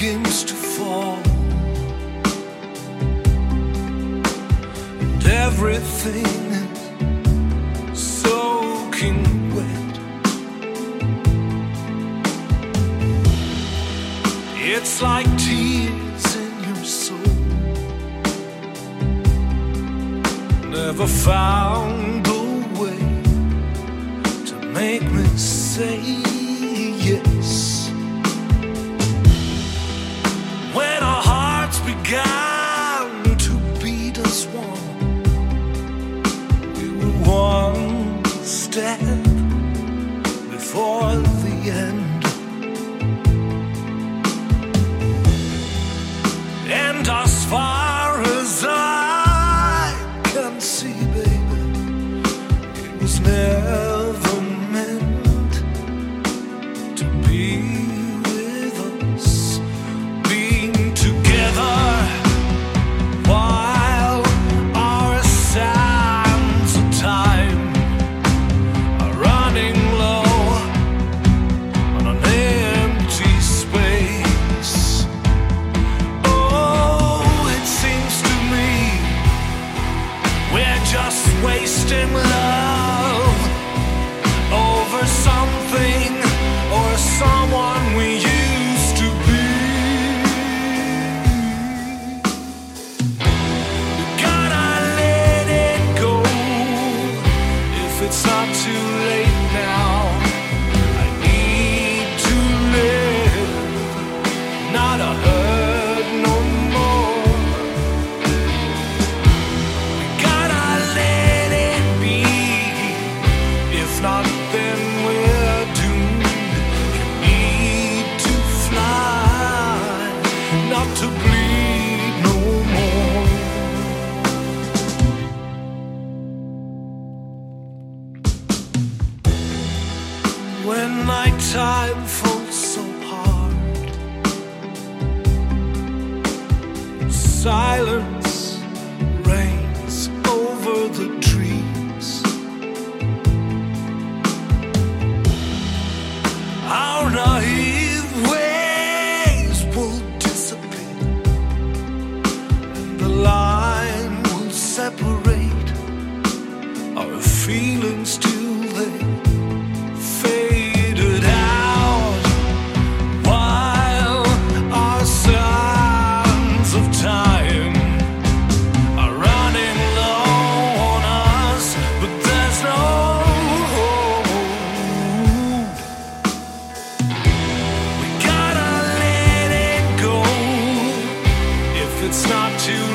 begins to fall. And everything is soaking wet. It's like tears in your soul. Never found a way to make me say yes. step before the end. And as far as I can see, baby, it was never meant to be. Time falls so hard. Silence. silent. it's not too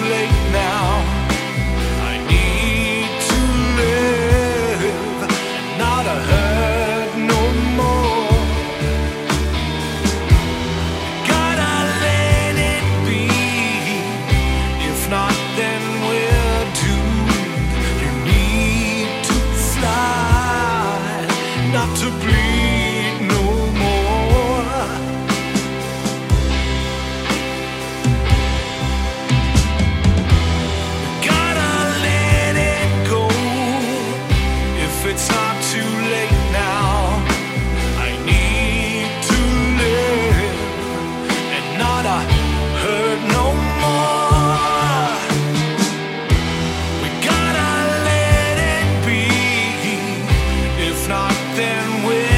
If not, then we.